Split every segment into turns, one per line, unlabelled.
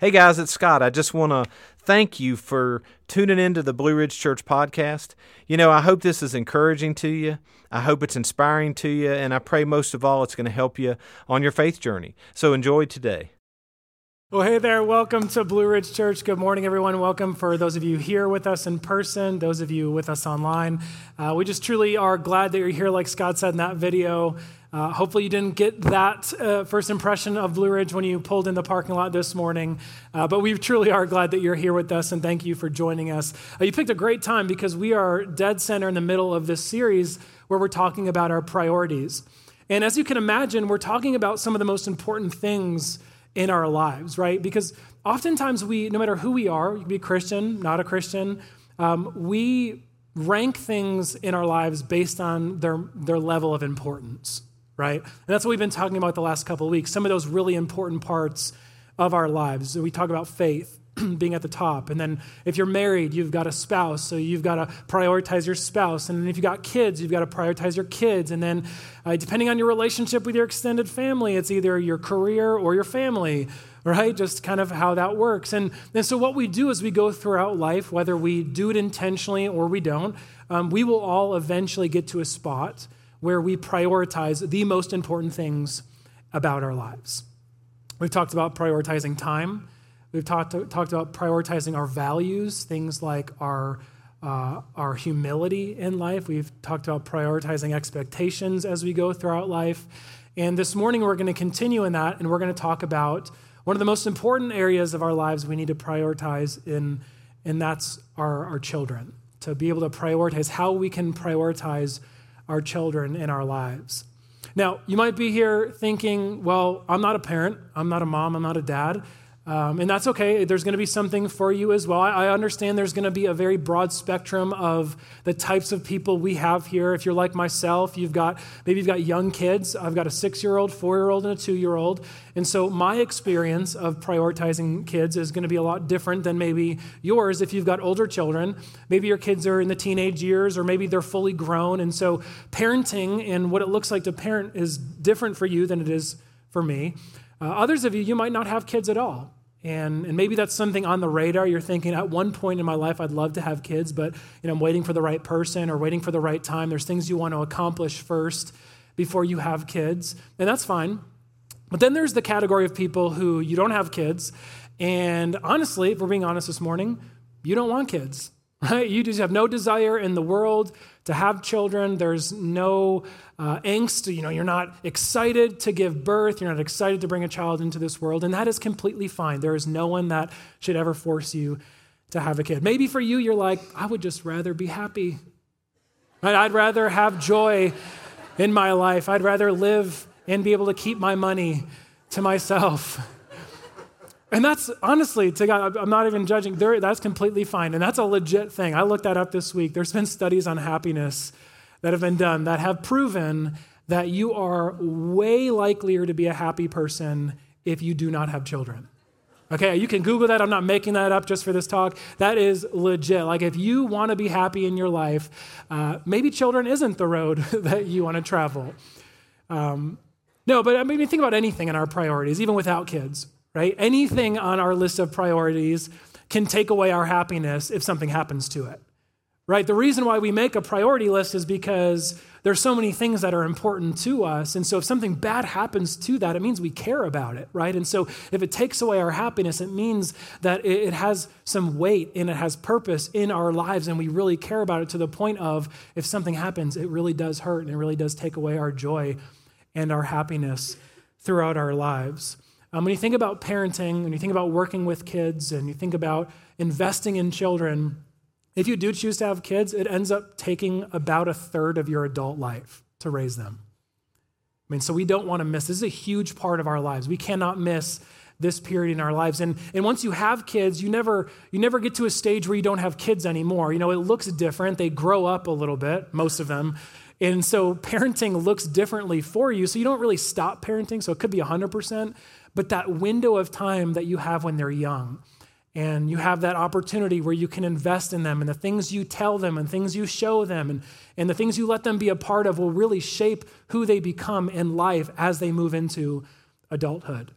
Hey guys, it's Scott. I just want to thank you for tuning into the Blue Ridge Church podcast. You know, I hope this is encouraging to you. I hope it's inspiring to you, and I pray most of all it's going to help you on your faith journey. So enjoy today.
Well, hey there. Welcome to Blue Ridge Church. Good morning, everyone. Welcome for those of you here with us in person, those of you with us online. Uh, we just truly are glad that you're here, like Scott said in that video. Uh, hopefully, you didn't get that uh, first impression of Blue Ridge when you pulled in the parking lot this morning. Uh, but we truly are glad that you're here with us, and thank you for joining us. Uh, you picked a great time because we are dead center in the middle of this series where we're talking about our priorities. And as you can imagine, we're talking about some of the most important things in our lives, right? Because oftentimes we, no matter who we are, you can be a Christian, not a Christian, um, we rank things in our lives based on their, their level of importance right? And that's what we've been talking about the last couple of weeks, some of those really important parts of our lives. We talk about faith being at the top. And then if you're married, you've got a spouse, so you've got to prioritize your spouse. And if you've got kids, you've got to prioritize your kids. And then uh, depending on your relationship with your extended family, it's either your career or your family, right? Just kind of how that works. And, and so what we do is we go throughout life, whether we do it intentionally or we don't, um, we will all eventually get to a spot where we prioritize the most important things about our lives. We've talked about prioritizing time. We've talked, talked about prioritizing our values, things like our, uh, our humility in life. We've talked about prioritizing expectations as we go throughout life. And this morning, we're going to continue in that, and we're going to talk about one of the most important areas of our lives we need to prioritize, in, and that's our, our children. To be able to prioritize how we can prioritize our children in our lives. Now, you might be here thinking, well, I'm not a parent, I'm not a mom, I'm not a dad. Um, and that's okay. There's going to be something for you as well. I, understand there's going to be a very broad spectrum of the types of people we have here. If you're like myself, you've got maybe you've got young kids. I've got a six year old, four year old, and a two year old. And so my experience of prioritizing kids is going to be a lot different than maybe yours if you've got older children. Maybe your kids are in the teenage years, or maybe they're fully grown. And so parenting and what it looks like to parent is different for you than it is for me. Uh, others of you, you might not have kids at all. And, and maybe that's something on the radar. You're thinking, at one point in my life, I'd love to have kids, but you know, I'm waiting for the right person or waiting for the right time. There's things you want to accomplish first before you have kids, and that's fine. But then there's the category of people who you don't have kids, and honestly, if we're being honest this morning, you don't want kids? You just have no desire in the world to have children. There's no uh, angst. You know, you're not excited to give birth. You're not excited to bring a child into this world. And that is completely fine. There is no one that should ever force you to have a kid. Maybe for you, you're like, I would just rather be happy. Right? I'd rather have joy in my life. I'd rather live and be able to keep my money to myself. And that's honestly, to God, I'm not even judging. That's completely fine. And that's a legit thing. I looked that up this week. There's been studies on happiness that have been done that have proven that you are way likelier to be a happy person if you do not have children. Okay, you can Google that. I'm not making that up just for this talk. That is legit. Like, if you want to be happy in your life, uh, maybe children isn't the road that you want to travel. Um, no, but I mean, think about anything in our priorities, even without kids right? Anything on our list of priorities can take away our happiness if something happens to it, right? The reason why we make a priority list is because there's so many things that are important to us. And so if something bad happens to that, it means we care about it, right? And so if it takes away our happiness, it means that it has some weight and it has purpose in our lives and we really care about it to the point of if something happens, it really does hurt and it really does take away our joy and our happiness throughout our lives. Um, when you think about parenting, when you think about working with kids, and you think about investing in children, if you do choose to have kids, it ends up taking about a third of your adult life to raise them. I mean, so we don't want to miss. This is a huge part of our lives. We cannot miss this period in our lives. And, and once you have kids, you never, you never get to a stage where you don't have kids anymore. You know, it looks different. They grow up a little bit, most of them. And so parenting looks differently for you. So you don't really stop parenting. So it could be 100%, but that window of time that you have when they're young. And you have that opportunity where you can invest in them, and the things you tell them, and things you show them, and, and the things you let them be a part of will really shape who they become in life as they move into adulthood.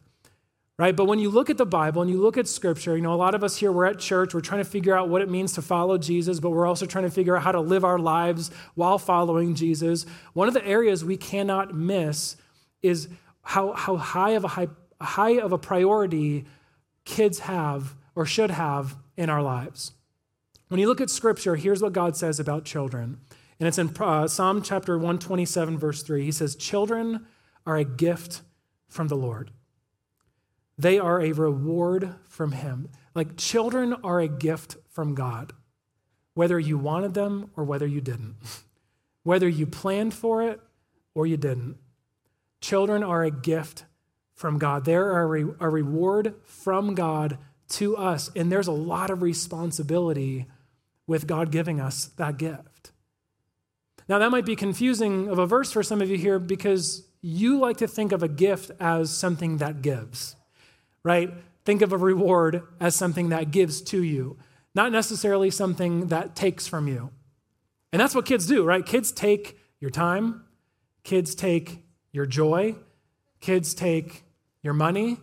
Right? But when you look at the Bible and you look at Scripture, you know, a lot of us here, we're at church, we're trying to figure out what it means to follow Jesus, but we're also trying to figure out how to live our lives while following Jesus. One of the areas we cannot miss is how, how high, of a high, high of a priority kids have or should have in our lives. When you look at Scripture, here's what God says about children. And it's in uh, Psalm chapter 127, verse 3. He says, Children are a gift from the Lord. They are a reward from Him. Like children are a gift from God, whether you wanted them or whether you didn't, whether you planned for it or you didn't. Children are a gift from God. They're a, re- a reward from God to us. And there's a lot of responsibility with God giving us that gift. Now, that might be confusing of a verse for some of you here because you like to think of a gift as something that gives right? Think of a reward as something that gives to you, not necessarily something that takes from you. And that's what kids do, right? Kids take your time, kids take your joy, kids take your money,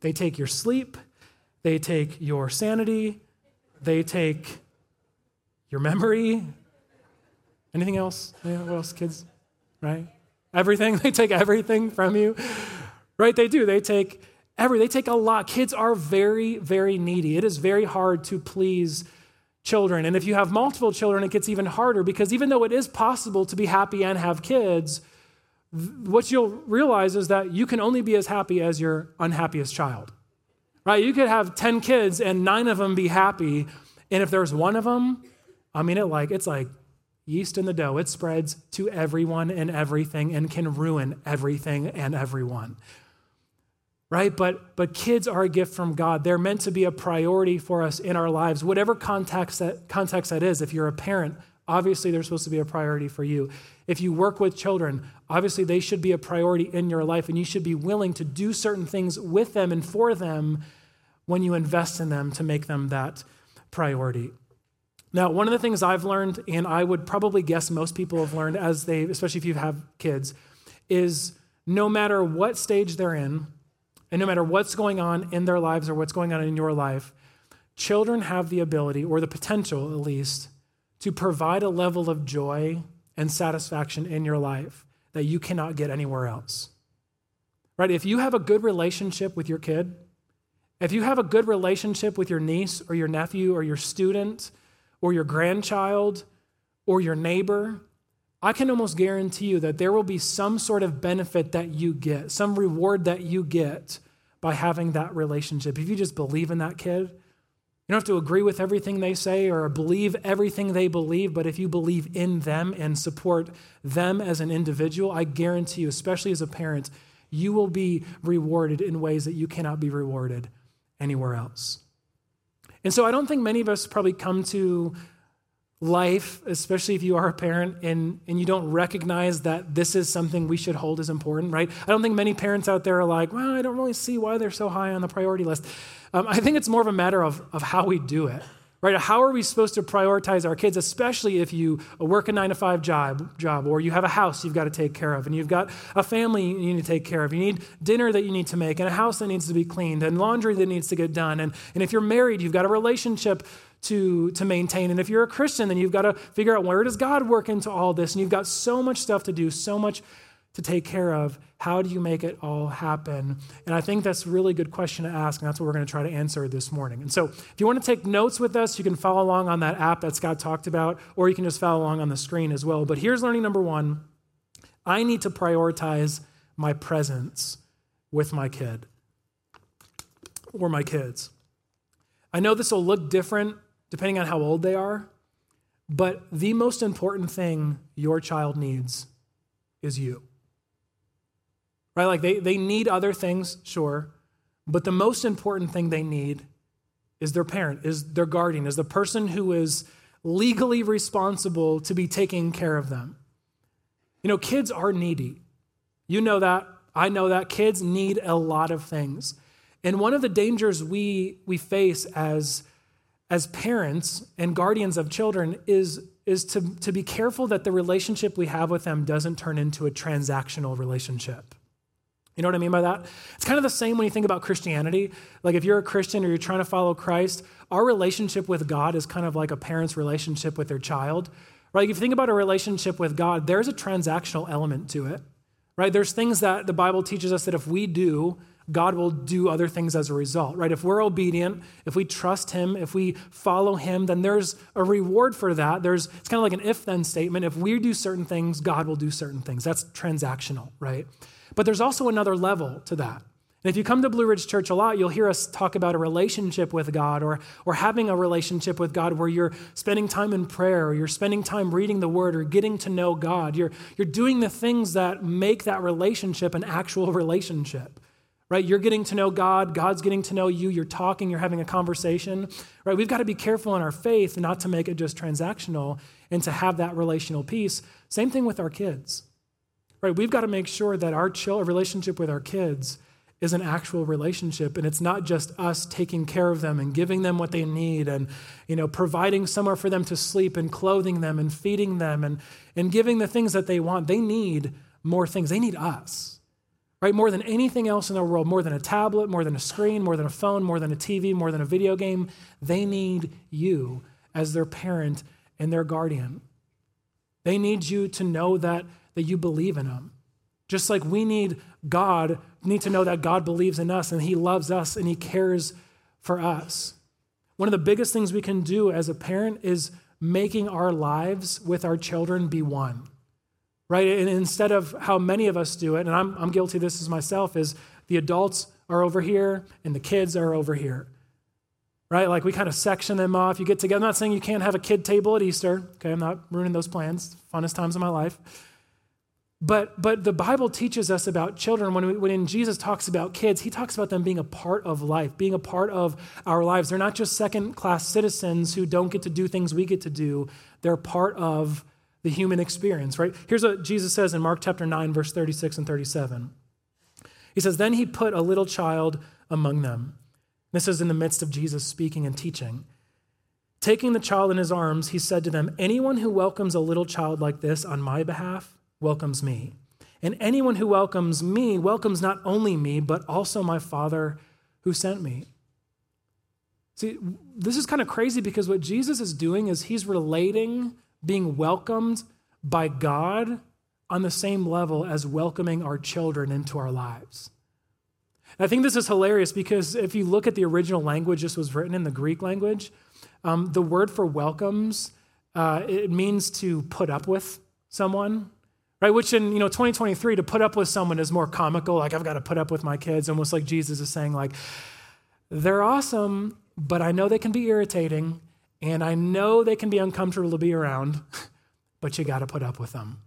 they take your sleep, they take your sanity, they take your memory. Anything else? Yeah, what else, kids? Right? Everything. They take everything from you. Right? They do. They take Every, they take a lot. Kids are very, very needy. It is very hard to please children. And if you have multiple children, it gets even harder because even though it is possible to be happy and have kids, what you'll realize is that you can only be as happy as your unhappiest child. Right? You could have 10 kids and nine of them be happy. And if there's one of them, I mean, it like, it's like yeast in the dough. It spreads to everyone and everything and can ruin everything and everyone right? But, but kids are a gift from God. They're meant to be a priority for us in our lives, whatever context that, context that is. If you're a parent, obviously they're supposed to be a priority for you. If you work with children, obviously they should be a priority in your life, and you should be willing to do certain things with them and for them when you invest in them to make them that priority. Now, one of the things I've learned, and I would probably guess most people have learned as they, especially if you have kids, is no matter what stage they're in, and no matter what's going on in their lives or what's going on in your life, children have the ability, or the potential at least, to provide a level of joy and satisfaction in your life that you cannot get anywhere else. Right? If you have a good relationship with your kid, if you have a good relationship with your niece or your nephew or your student or your grandchild or your neighbor, I can almost guarantee you that there will be some sort of benefit that you get, some reward that you get by having that relationship. If you just believe in that kid, you don't have to agree with everything they say or believe everything they believe, but if you believe in them and support them as an individual, I guarantee you, especially as a parent, you will be rewarded in ways that you cannot be rewarded anywhere else. And so I don't think many of us probably come to life, especially if you are a parent and, and you don't recognize that this is something we should hold as important, right? I don't think many parents out there are like, well, I don't really see why they're so high on the priority list. Um, I think it's more of a matter of, of how we do it, right? How are we supposed to prioritize our kids, especially if you work a nine to five job, job or you have a house you've got to take care of and you've got a family you need to take care of. You need dinner that you need to make and a house that needs to be cleaned and laundry that needs to get done. And, and if you're married, you've got a relationship to, to maintain. And if you're a Christian, then you've got to figure out where does God work into all this? And you've got so much stuff to do, so much to take care of. How do you make it all happen? And I think that's a really good question to ask, and that's what we're going to try to answer this morning. And so, if you want to take notes with us, you can follow along on that app that Scott talked about, or you can just follow along on the screen as well. But here's learning number one I need to prioritize my presence with my kid or my kids. I know this will look different depending on how old they are. But the most important thing your child needs is you. Right? Like they, they need other things, sure, but the most important thing they need is their parent, is their guardian, is the person who is legally responsible to be taking care of them. You know, kids are needy. You know that. I know that. Kids need a lot of things. And one of the dangers we, we face as as parents and guardians of children is, is to, to be careful that the relationship we have with them doesn't turn into a transactional relationship. You know what I mean by that? It's kind of the same when you think about Christianity. Like if you're a Christian or you're trying to follow Christ, our relationship with God is kind of like a parent's relationship with their child. Right? If you think about a relationship with God, there's a transactional element to it. Right? There's things that the Bible teaches us that if we do, God will do other things as a result, right? If we're obedient, if we trust Him, if we follow Him, then there's a reward for that. There's it's kind of like an if-then statement. If we do certain things, God will do certain things. That's transactional, right? But there's also another level to that. And if you come to Blue Ridge Church a lot, you'll hear us talk about a relationship with God or, or having a relationship with God where you're spending time in prayer or you're spending time reading the Word or getting to know God. You're, you're doing the things that make that relationship an actual relationship right? You're getting to know God, God's getting to know you, you're talking, you're having a conversation, right? We've got to be careful in our faith not to make it just transactional and to have that relational piece. Same thing with our kids, right? We've got to make sure that our relationship with our kids is an actual relationship and it's not just us taking care of them and giving them what they need and you know providing somewhere for them to sleep and clothing them and feeding them and, and giving the things that they want they need more things they need us right? More than anything else in the world, more than a tablet, more than a screen, more than a phone, more than a TV, more than a video game, they need you as their parent and their guardian. They need you to know that, that you believe in them. Just like we need God, need to know that God believes in us and He loves us and He cares for us. One of the biggest things we can do as a parent is making our lives with our children be one right? And instead of how many of us do it, and I'm, I'm guilty this as myself, is the adults are over here and the kids are over here, right? Like we kind of section them off. You get together. I'm not saying you can't have a kid table at Easter. Okay, I'm not ruining those plans. Funnest times of my life. But, but the Bible teaches us about children. When, we, when Jesus talks about kids, he talks about them being a part of life, being a part of our lives. They're not just second class citizens who don't get to do things we get to do, they're part of the human experience, right? Here's what Jesus says in Mark chapter 9, verse 36 and 37. He says, Then he put a little child among them. This is in the midst of Jesus speaking and teaching. Taking the child in his arms, he said to them, Anyone who welcomes a little child like this on my behalf welcomes me. And anyone who welcomes me welcomes not only me, but also my Father who sent me. See, this is kind of crazy because what Jesus is doing is he's relating being welcomed by God on the same level as welcoming our children into our lives. I think this is hilarious because if you look at the original language, this was written in the Greek language. Um, the word for welcomes uh, it means to put up with someone, right? Which in you know 2023 to put up with someone is more comical. Like I've got to put up with my kids, almost like Jesus is saying like they're awesome, but I know they can be irritating, and I know they can be uncomfortable to be around, but you got to put up with them.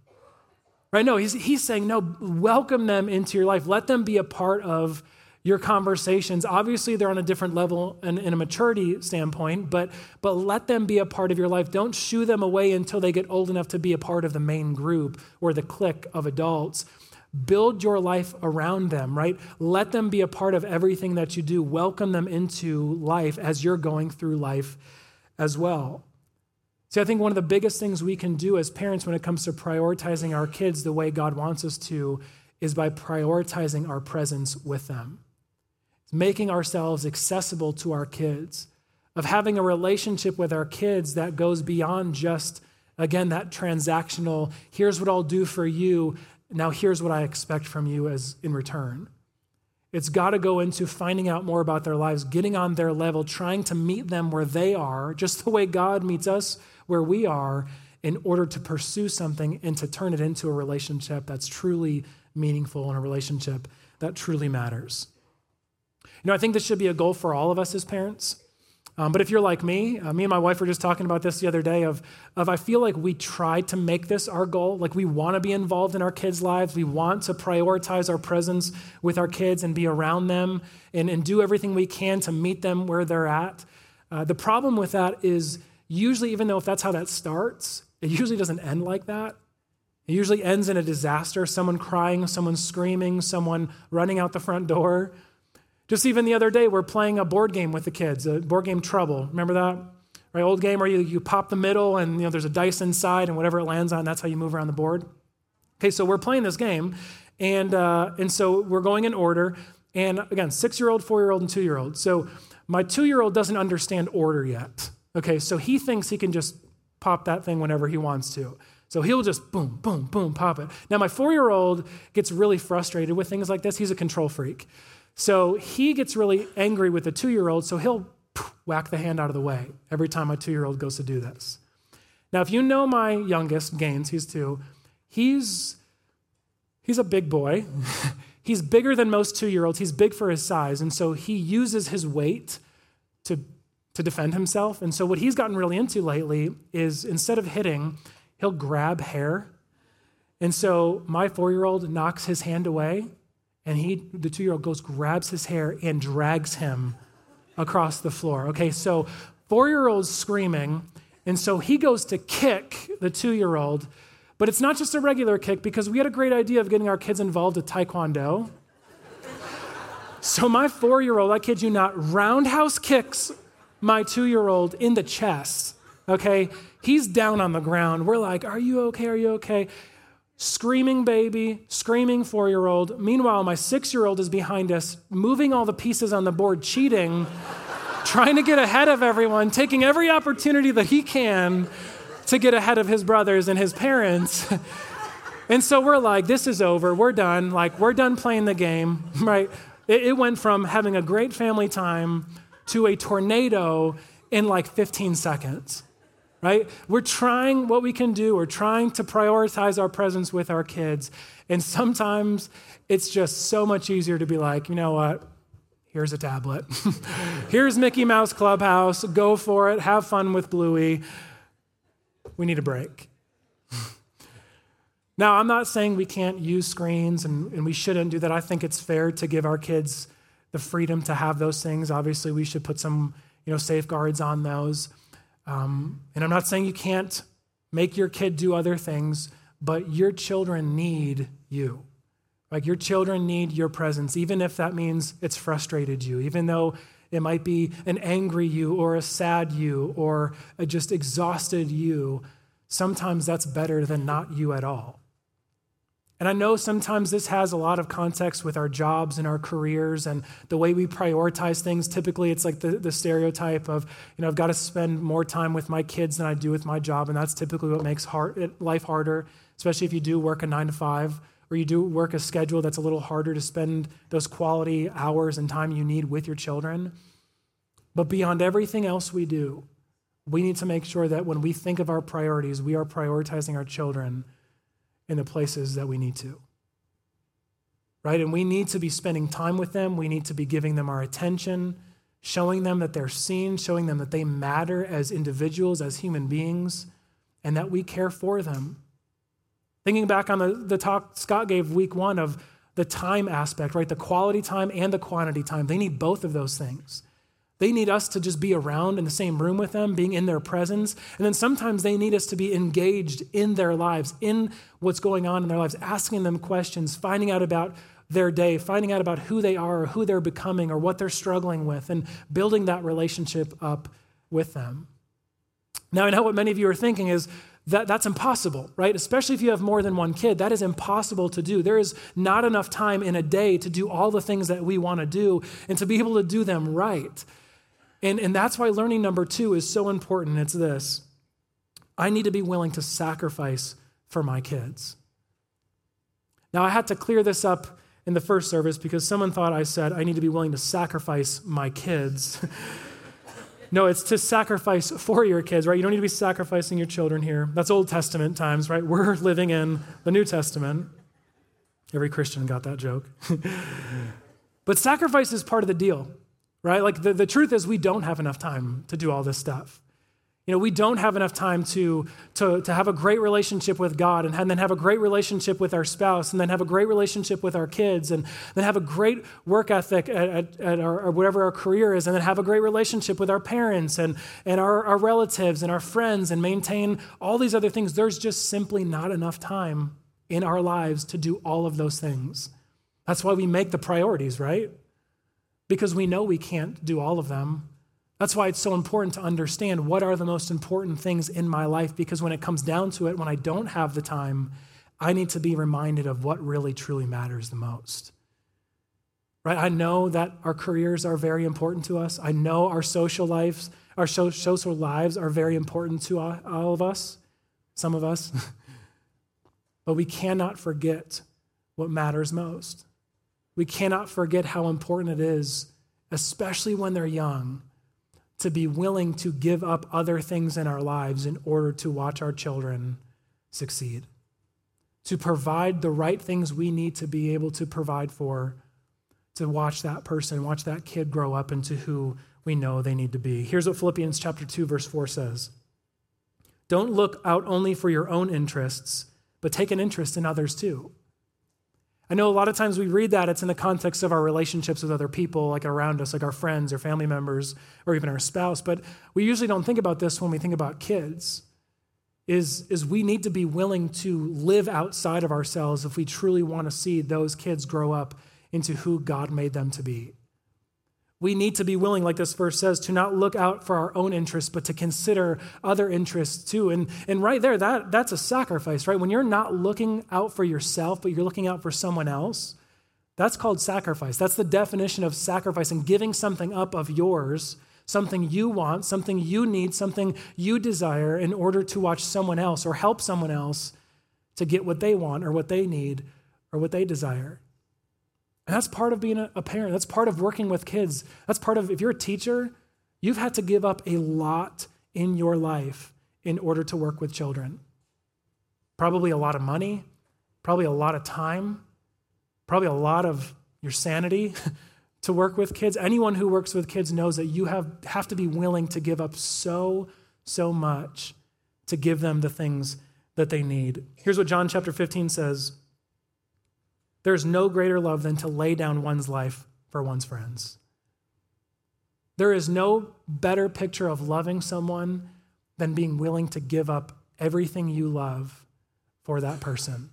Right? No, he's, he's saying, no, welcome them into your life. Let them be a part of your conversations. Obviously, they're on a different level in, in, a maturity standpoint, but, but let them be a part of your life. Don't shoo them away until they get old enough to be a part of the main group or the clique of adults. Build your life around them, right? Let them be a part of everything that you do. Welcome them into life as you're going through life as well. See, I think one of the biggest things we can do as parents when it comes to prioritizing our kids the way God wants us to is by prioritizing our presence with them. It's making ourselves accessible to our kids, of having a relationship with our kids that goes beyond just, again, that transactional, here's what I'll do for you, now here's what I expect from you as in return. It's got to go into finding out more about their lives, getting on their level, trying to meet them where they are, just the way God meets us where we are, in order to pursue something and to turn it into a relationship that's truly meaningful and a relationship that truly matters. You know, I think this should be a goal for all of us as parents. Um, but if you're like me, uh, me and my wife were just talking about this the other day of, of I feel like we try to make this our goal. Like we want to be involved in our kids' lives. We want to prioritize our presence with our kids and be around them and, and do everything we can to meet them where they're at. Uh, the problem with that is usually, even though if that's how that starts, it usually doesn't end like that. It usually ends in a disaster someone crying, someone screaming, someone running out the front door. Just even the other day, we're playing a board game with the kids, a board game Trouble. Remember that? Right, old game where you, you pop the middle and you know there's a dice inside and whatever it lands on, that's how you move around the board. Okay, so we're playing this game, And, uh, and so we're going in order. And again, six year old, four year old, and two year old. So my two year old doesn't understand order yet. Okay, so he thinks he can just pop that thing whenever he wants to. So he'll just boom, boom, boom, pop it. Now, my four year old gets really frustrated with things like this. He's a control freak. So he gets really angry with the two year old, so he'll whack the hand out of the way every time a two year old goes to do this. Now, if you know my youngest, Gaines, he's two, he's, he's a big boy. he's bigger than most two year olds. He's big for his size. And so he uses his weight to, to defend himself. And so what he's gotten really into lately is instead of hitting, he'll grab hair. And so my four year old knocks his hand away, and he, the two year old, goes, grabs his hair, and drags him across the floor. Okay, so four year old's screaming, and so he goes to kick the two year old. But it's not just a regular kick because we had a great idea of getting our kids involved with Taekwondo. so my four year old, I kid you not, roundhouse kicks my two year old in the chest. Okay? He's down on the ground. We're like, Are you okay? Are you okay? Screaming baby, screaming four year old. Meanwhile, my six year old is behind us, moving all the pieces on the board, cheating, trying to get ahead of everyone, taking every opportunity that he can to get ahead of his brothers and his parents. and so we're like, this is over. We're done. Like, we're done playing the game, right? It, it went from having a great family time to a tornado in like 15 seconds, right? We're trying what we can do. We're trying to prioritize our presence with our kids. And sometimes it's just so much easier to be like, you know what? Here's a tablet. Here's Mickey Mouse Clubhouse. Go for it. Have fun with Bluey we need a break. now, I'm not saying we can't use screens and, and we shouldn't do that. I think it's fair to give our kids the freedom to have those things. Obviously, we should put some you know, safeguards on those. Um, and I'm not saying you can't make your kid do other things, but your children need you. Like your children need your presence, even if that means it's frustrated you, even though it might be an angry you or a sad you or a just exhausted you. Sometimes that's better than not you at all. And I know sometimes this has a lot of context with our jobs and our careers and the way we prioritize things. Typically, it's like the, the stereotype of, you know, I've got to spend more time with my kids than I do with my job. And that's typically what makes hard, life harder, especially if you do work a nine to five or you do work a schedule that's a little harder to spend those quality hours and time you need with your children. But beyond everything else we do, we need to make sure that when we think of our priorities, we are prioritizing our children in the places that we need to. Right? And we need to be spending time with them. We need to be giving them our attention, showing them that they're seen, showing them that they matter as individuals, as human beings, and that we care for them. Thinking back on the, the talk Scott gave week one of the time aspect, right? The quality time and the quantity time. They need both of those things. They need us to just be around in the same room with them, being in their presence. And then sometimes they need us to be engaged in their lives, in what's going on in their lives, asking them questions, finding out about their day, finding out about who they are or who they're becoming or what they're struggling with, and building that relationship up with them. Now, I know what many of you are thinking is that that's impossible, right? Especially if you have more than one kid, that is impossible to do. There is not enough time in a day to do all the things that we want to do and to be able to do them right. And, and that's why learning number two is so important. It's this I need to be willing to sacrifice for my kids. Now, I had to clear this up in the first service because someone thought I said I need to be willing to sacrifice my kids. No, it's to sacrifice for your kids, right? You don't need to be sacrificing your children here. That's Old Testament times, right? We're living in the New Testament. Every Christian got that joke. but sacrifice is part of the deal, right? Like the, the truth is, we don't have enough time to do all this stuff. You know, we don't have enough time to, to, to have a great relationship with God and, and then have a great relationship with our spouse and then have a great relationship with our kids and then have a great work ethic at, at, at our, or whatever our career is and then have a great relationship with our parents and, and our, our relatives and our friends and maintain all these other things. There's just simply not enough time in our lives to do all of those things. That's why we make the priorities, right? Because we know we can't do all of them. That's why it's so important to understand what are the most important things in my life because when it comes down to it, when I don't have the time, I need to be reminded of what really truly matters the most. Right? I know that our careers are very important to us. I know our social lives, our social lives are very important to all of us, some of us. but we cannot forget what matters most. We cannot forget how important it is, especially when they're young, to be willing to give up other things in our lives in order to watch our children succeed, to provide the right things we need to be able to provide for, to watch that person, watch that kid grow up into who we know they need to be. Here's what Philippians chapter 2 verse 4 says. Don't look out only for your own interests, but take an interest in others too. I know a lot of times we read that, it's in the context of our relationships with other people, like around us, like our friends or family members, or even our spouse. But we usually don't think about this when we think about kids. Is, is we need to be willing to live outside of ourselves if we truly want to see those kids grow up into who God made them to be. We need to be willing, like this verse says, to not look out for our own interests, but to consider other interests too. And, and right there, that, that's a sacrifice, right? When you're not looking out for yourself, but you're looking out for someone else, that's called sacrifice. That's the definition of sacrifice and giving something up of yours, something you want, something you need, something you desire in order to watch someone else or help someone else to get what they want or what they need or what they desire. And that's part of being a, parent. That's part of working with kids. That's part of, if you're a teacher, you've had to give up a lot in your life in order to work with children. Probably a lot of money, probably a lot of time, probably a lot of your sanity to work with kids. Anyone who works with kids knows that you have, have to be willing to give up so, so much to give them the things that they need. Here's what John chapter 15 says there is no greater love than to lay down one's life for one's friends. There is no better picture of loving someone than being willing to give up everything you love for that person.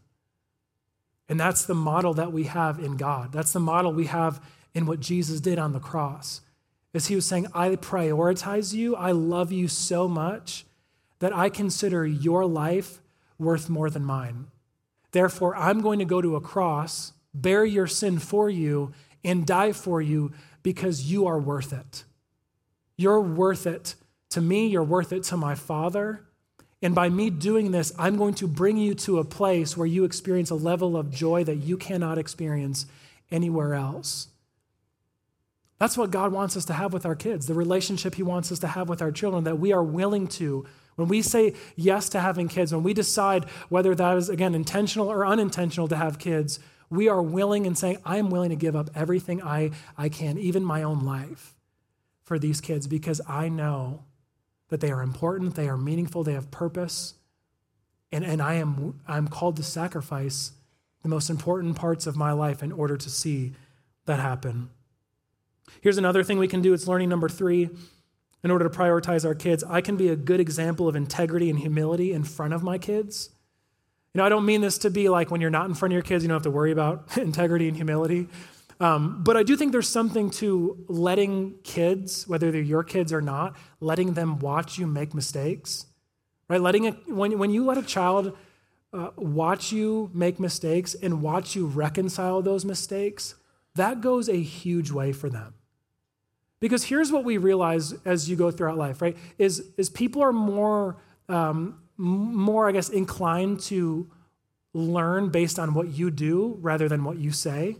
And that's the model that we have in God. That's the model we have in what Jesus did on the cross. Is he was saying, I prioritize you, I love you so much that I consider your life worth more than mine. Therefore, I'm going to go to a cross, bear your sin for you, and die for you because you are worth it. You're worth it to me, you're worth it to my Father. And by me doing this, I'm going to bring you to a place where you experience a level of joy that you cannot experience anywhere else. That's what God wants us to have with our kids, the relationship He wants us to have with our children, that we are willing to when we say yes to having kids, when we decide whether that is, again, intentional or unintentional to have kids, we are willing and saying, I am willing to give up everything I, I can, even my own life, for these kids because I know that they are important, they are meaningful, they have purpose. And, and I am I'm called to sacrifice the most important parts of my life in order to see that happen. Here's another thing we can do. It's learning number three in order to prioritize our kids, I can be a good example of integrity and humility in front of my kids. You know, I don't mean this to be like when you're not in front of your kids, you don't have to worry about integrity and humility. Um, but I do think there's something to letting kids, whether they're your kids or not, letting them watch you make mistakes. Right? Letting it, when, when you let a child uh, watch you make mistakes and watch you reconcile those mistakes, that goes a huge way for them. Because here's what we realize as you go throughout life, right? Is, is people are more, um, more, I guess, inclined to learn based on what you do rather than what you say.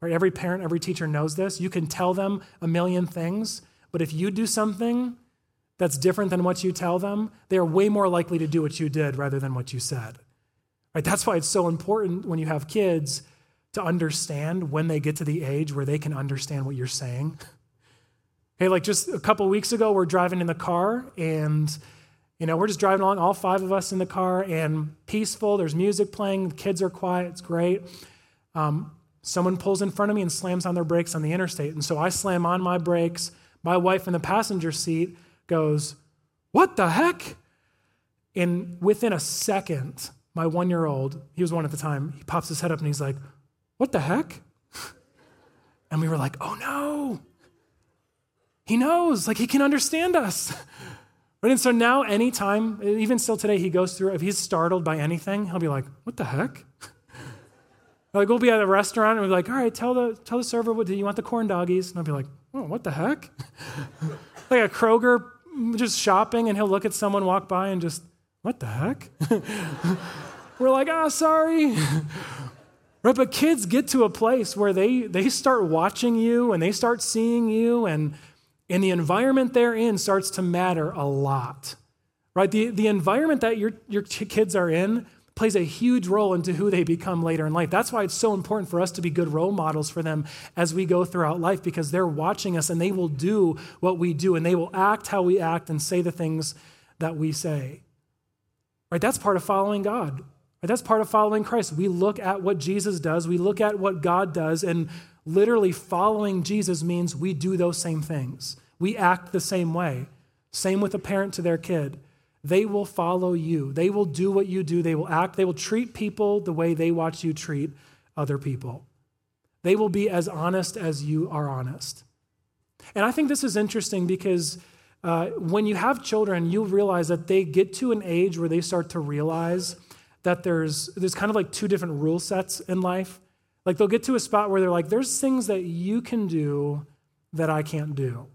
Right? Every parent, every teacher knows this. You can tell them a million things, but if you do something that's different than what you tell them, they are way more likely to do what you did rather than what you said. Right? That's why it's so important when you have kids to understand when they get to the age where they can understand what you're saying. Hey, like just a couple weeks ago, we're driving in the car and you know, we're just driving along, all five of us in the car, and peaceful. There's music playing, the kids are quiet, it's great. Um, someone pulls in front of me and slams on their brakes on the interstate. And so I slam on my brakes. My wife in the passenger seat goes, What the heck? And within a second, my one year old, he was one at the time, he pops his head up and he's like, What the heck? And we were like, Oh no. He knows, like, he can understand us. Right? And so now, anytime, even still today, he goes through, if he's startled by anything, he'll be like, What the heck? like, we'll be at a restaurant and we'll be like, All right, tell the, tell the server, what, do you want the corn doggies? And I'll be like, Oh, what the heck? like a Kroger just shopping, and he'll look at someone walk by and just, What the heck? We're like, Ah, oh, sorry. right? But kids get to a place where they, they start watching you and they start seeing you and and the environment they're in starts to matter a lot. Right? The, the environment that your, your kids are in plays a huge role into who they become later in life. That's why it's so important for us to be good role models for them as we go throughout life because they're watching us and they will do what we do and they will act how we act and say the things that we say. Right? That's part of following God. Right? That's part of following Christ. We look at what Jesus does, we look at what God does, and literally following Jesus means we do those same things. We act the same way. Same with a parent to their kid. They will follow you. They will do what you do. They will act. They will treat people the way they watch you treat other people. They will be as honest as you are honest. And I think this is interesting because uh, when you have children, you'll realize that they get to an age where they start to realize that there's, there's kind of like two different rule sets in life. Like they'll get to a spot where they're like, there's things that you can do that I can't do.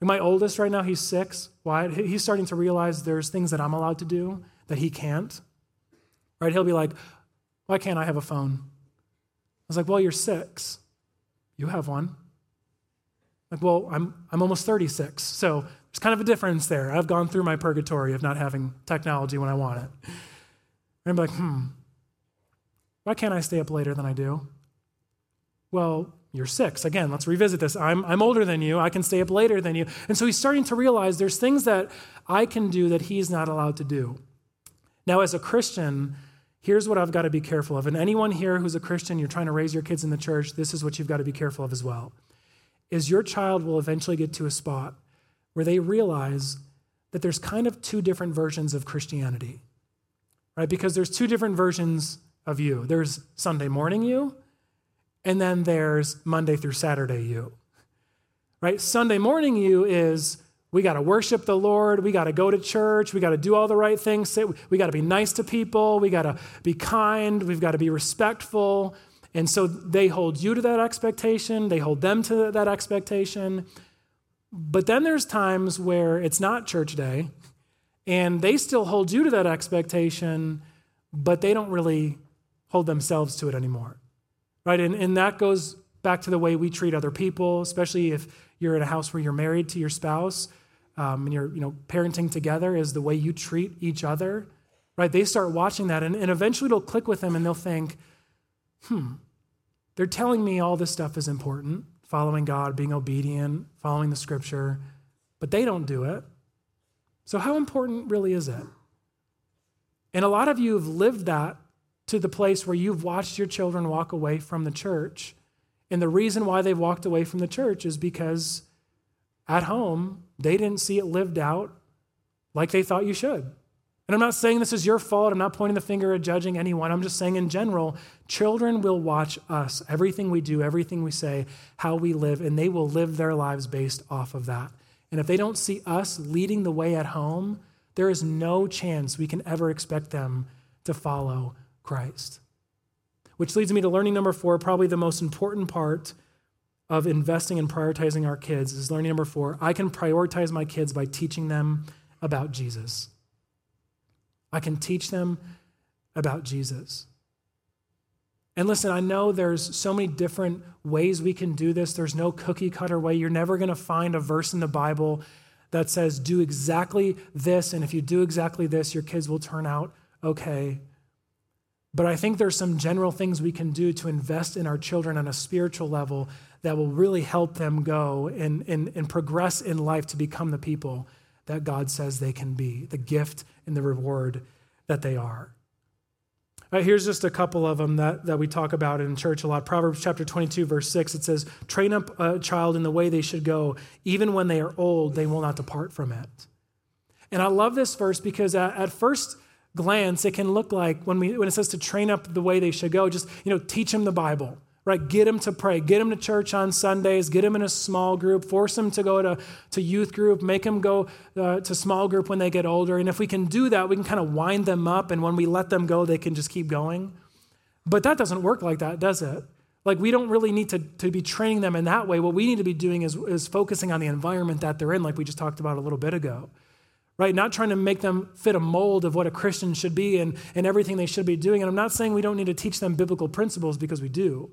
My oldest right now, he's six. Why? He's starting to realize there's things that I'm allowed to do that he can't. Right? He'll be like, why can't I have a phone? I was like, well, you're six. You have one. Like, well, I'm, I'm almost 36. So there's kind of a difference there. I've gone through my purgatory of not having technology when I want it. And I'm like, hmm, why can't I stay up later than I do? Well, you're six. Again, let's revisit this. I'm, I'm older than you. I can stay up later than you. And so he's starting to realize there's things that I can do that he's not allowed to do. Now, as a Christian, here's what I've got to be careful of. And anyone here who's a Christian, you're trying to raise your kids in the church, this is what you've got to be careful of as well. Is your child will eventually get to a spot where they realize that there's kind of two different versions of Christianity. Right? Because there's two different versions of you. There's Sunday morning you, and then there's Monday through Saturday you. Right? Sunday morning you is we got to worship the Lord. We got to go to church. We got to do all the right things. We got to be nice to people. We got to be kind. We've got to be respectful. And so they hold you to that expectation. They hold them to that expectation. But then there's times where it's not church day and they still hold you to that expectation, but they don't really hold themselves to it anymore. Right? And, and that goes back to the way we treat other people, especially if you're in a house where you're married to your spouse um, and you're you know, parenting together, is the way you treat each other. Right? They start watching that, and, and eventually it'll click with them and they'll think, hmm, they're telling me all this stuff is important following God, being obedient, following the scripture, but they don't do it. So, how important really is it? And a lot of you have lived that to the place where you've watched your children walk away from the church. And the reason why they've walked away from the church is because at home, they didn't see it lived out like they thought you should. And I'm not saying this is your fault. I'm not pointing the finger at judging anyone. I'm just saying, in general, children will watch us, everything we do, everything we say, how we live, and they will live their lives based off of that. And if they don't see us leading the way at home, there is no chance we can ever expect them to follow Christ. Which leads me to learning number four, probably the most important part of investing and prioritizing our kids is learning number four. I can prioritize my kids by teaching them about Jesus. I can teach them about Jesus. And listen, I know there's so many different ways we can do this. There's no cookie cutter way. You're never going to find a verse in the Bible that says, do exactly this. And if you do exactly this, your kids will turn out okay. But I think there's some general things we can do to invest in our children on a spiritual level that will really help them go and, and, and progress in life to become the people that God says they can be, the gift and the reward that they are. Right, here's just a couple of them that, that we talk about in church a lot. Proverbs chapter 22, verse 6, it says, Train up a child in the way they should go. Even when they are old, they will not depart from it. And I love this verse because at, at first glance, it can look like when, we, when it says to train up the way they should go, just, you know, teach them the Bible, right? Get them to pray, get them to church on Sundays, get them in a small group, force them to go to, to youth group, make them go uh, to small group when they get older. And if we can do that, we can kind of wind them up. And when we let them go, they can just keep going. But that doesn't work like that, does it? Like, we don't really need to, to be training them in that way. What we need to be doing is, is focusing on the environment that they're in, like we just talked about a little bit ago right? Not trying to make them fit a mold of what a Christian should be and, and everything they should be doing. And I'm not saying we don't need to teach them biblical principles because we do.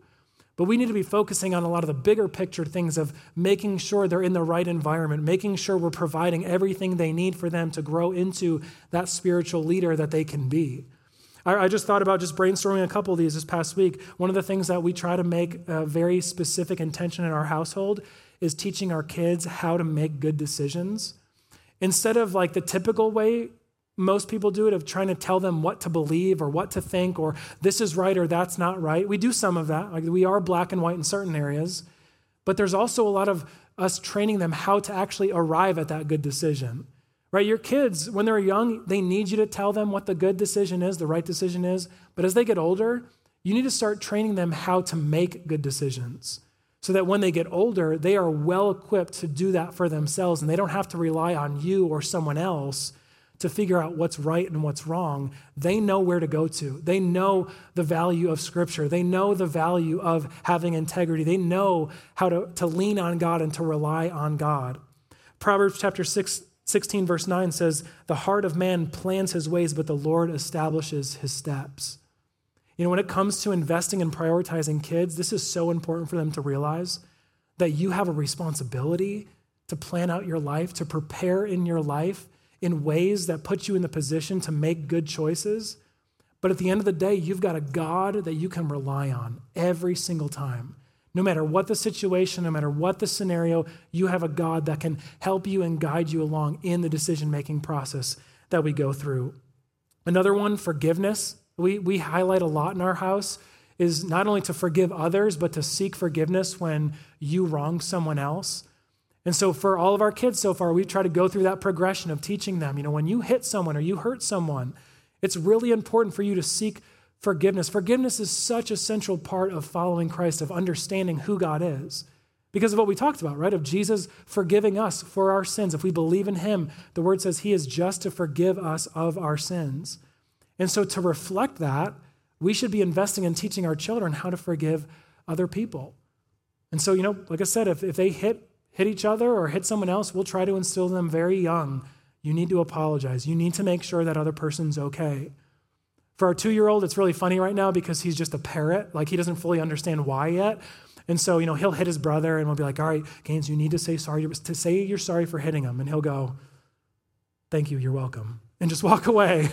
But we need to be focusing on a lot of the bigger picture things of making sure they're in the right environment, making sure we're providing everything they need for them to grow into that spiritual leader that they can be. I, I just thought about just brainstorming a couple of these this past week. One of the things that we try to make a very specific intention in our household is teaching our kids how to make good decisions. Instead of like the typical way most people do it of trying to tell them what to believe or what to think or this is right or that's not right. We do some of that. Like we are black and white in certain areas, but there's also a lot of us training them how to actually arrive at that good decision. Right? Your kids, when they're young, they need you to tell them what the good decision is, the right decision is. But as they get older, you need to start training them how to make good decisions so that when they get older, they are well equipped to do that for themselves and they don't have to rely on you or someone else to figure out what's right and what's wrong, they know where to go to. They know the value of Scripture. They know the value of having integrity. They know how to, to lean on God and to rely on God. Proverbs chapter 6, 16, verse 9 says, The heart of man plans his ways, but the Lord establishes his steps. You know, when it comes to investing and prioritizing kids, this is so important for them to realize that you have a responsibility to plan out your life, to prepare in your life in ways that put you in the position to make good choices. But at the end of the day, you've got a God that you can rely on every single time. No matter what the situation, no matter what the scenario, you have a God that can help you and guide you along in the decision making process that we go through. Another one, forgiveness. We, we highlight a lot in our house is not only to forgive others, but to seek forgiveness when you wrong someone else. And so, for all of our kids so far, we've tried to go through that progression of teaching them. You know, when you hit someone or you hurt someone, it's really important for you to seek forgiveness. Forgiveness is such a central part of following Christ, of understanding who God is. Because of what we talked about, right? Of Jesus forgiving us for our sins. If we believe in Him, the word says He is just to forgive us of our sins. And so, to reflect that, we should be investing in teaching our children how to forgive other people. And so, you know, like I said, if, if they hit hit each other or hit someone else, we'll try to instill them very young. You need to apologize. You need to make sure that other person's okay. For our two year old, it's really funny right now because he's just a parrot. Like he doesn't fully understand why yet. And so, you know, he'll hit his brother and we'll be like, all right, Gaines, you need to say sorry, to say you're sorry for hitting him. And he'll go, thank you, you're welcome. And just walk away.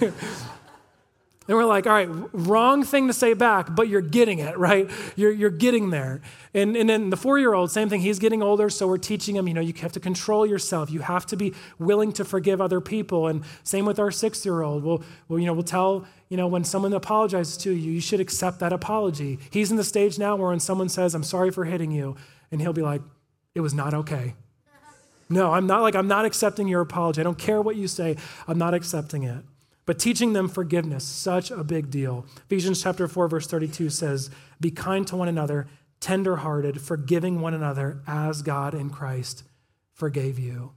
And we're like, all right, wrong thing to say back, but you're getting it, right? You're, you're getting there. And, and then the four year old, same thing, he's getting older, so we're teaching him, you know, you have to control yourself. You have to be willing to forgive other people. And same with our six year old. We'll, we'll, you know, we'll tell, you know, when someone apologizes to you, you should accept that apology. He's in the stage now where when someone says, I'm sorry for hitting you, and he'll be like, it was not okay. No, I'm not like, I'm not accepting your apology. I don't care what you say, I'm not accepting it. But teaching them forgiveness, such a big deal. Ephesians chapter 4, verse 32 says, Be kind to one another, tenderhearted, forgiving one another as God in Christ forgave you.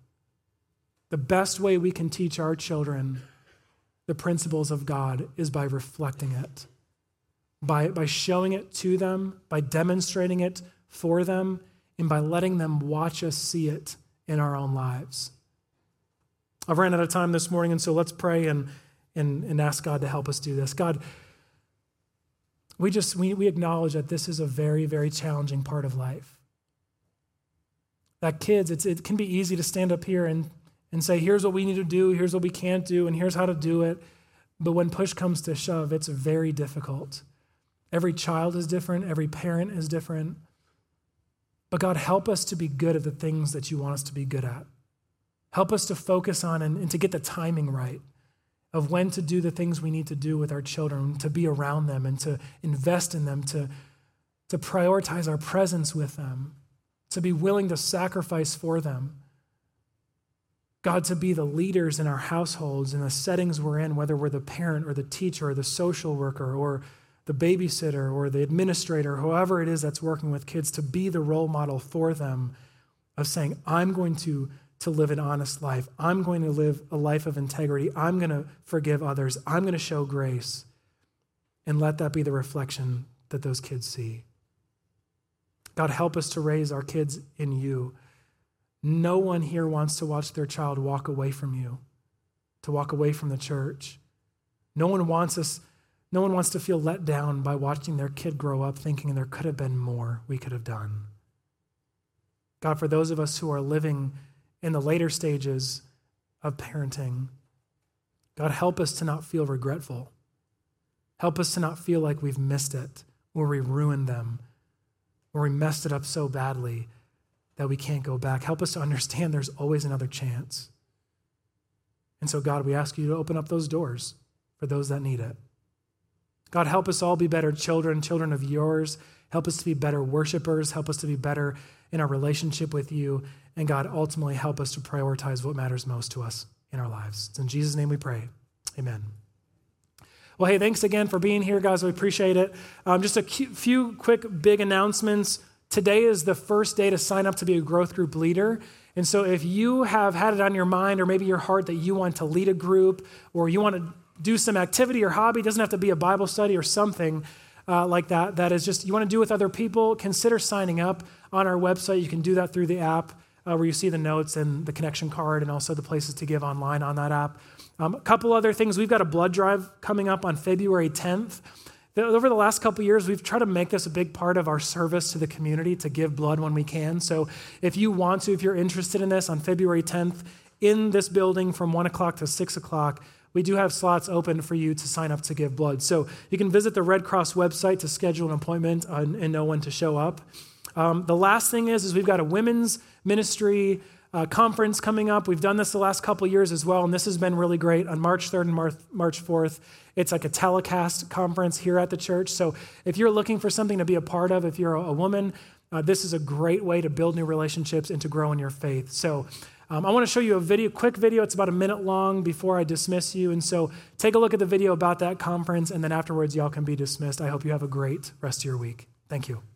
The best way we can teach our children the principles of God is by reflecting it, by, by showing it to them, by demonstrating it for them, and by letting them watch us see it in our own lives. I've ran out of time this morning, and so let's pray and and, and ask God to help us do this. God, we just we, we acknowledge that this is a very, very challenging part of life. That kids, it's, it can be easy to stand up here and, and say, here's what we need to do, here's what we can't do, and here's how to do it. But when push comes to shove, it's very difficult. Every child is different, every parent is different. But God, help us to be good at the things that you want us to be good at. Help us to focus on and, and to get the timing right of when to do the things we need to do with our children, to be around them and to invest in them, to, to prioritize our presence with them, to be willing to sacrifice for them. God, to be the leaders in our households, in the settings we're in, whether we're the parent or the teacher or the social worker or the babysitter or the administrator, whoever it is that's working with kids, to be the role model for them of saying, I'm going to, to live an honest life. I'm going to live a life of integrity. I'm going to forgive others. I'm going to show grace. And let that be the reflection that those kids see. God, help us to raise our kids in you. No one here wants to watch their child walk away from you, to walk away from the church. No one wants us no one wants to feel let down by watching their kid grow up thinking there could have been more we could have done. God, for those of us who are living in the later stages of parenting, God, help us to not feel regretful. Help us to not feel like we've missed it or we ruined them or we messed it up so badly that we can't go back. Help us to understand there's always another chance. And so, God, we ask you to open up those doors for those that need it. God, help us all be better children, children of yours. Help us to be better worshipers. Help us to be better in our relationship with you. And God, ultimately, help us to prioritize what matters most to us in our lives. It's in Jesus' name we pray. Amen. Well, hey, thanks again for being here, guys. We appreciate it. Um, just a few quick big announcements. Today is the first day to sign up to be a growth group leader. And so, if you have had it on your mind or maybe your heart that you want to lead a group or you want to do some activity or hobby. It doesn't have to be a Bible study or something uh, like that. That is just you want to do with other people. Consider signing up on our website. You can do that through the app uh, where you see the notes and the connection card and also the places to give online on that app. Um, a couple other things. We've got a blood drive coming up on February 10th. Over the last couple years, we've tried to make this a big part of our service to the community to give blood when we can. So if you want to, if you're interested in this on February 10th, in this building from 1 o'clock to 6 o'clock, we do have slots open for you to sign up to give blood. So you can visit the Red Cross website to schedule an appointment and, and know when to show up. Um, the last thing is, is we've got a women's ministry uh, conference coming up. We've done this the last couple years as well, and this has been really great on March 3rd and March, March 4th. It's like a telecast conference here at the church. So if you're looking for something to be a part of, if you're a, a woman, uh, this is a great way to build new relationships and to grow in your faith. So um, I want to show you a video, quick video. It's about a minute long before I dismiss you. And so take a look at the video about that conference, and then afterwards, y'all can be dismissed. I hope you have a great rest of your week. Thank you.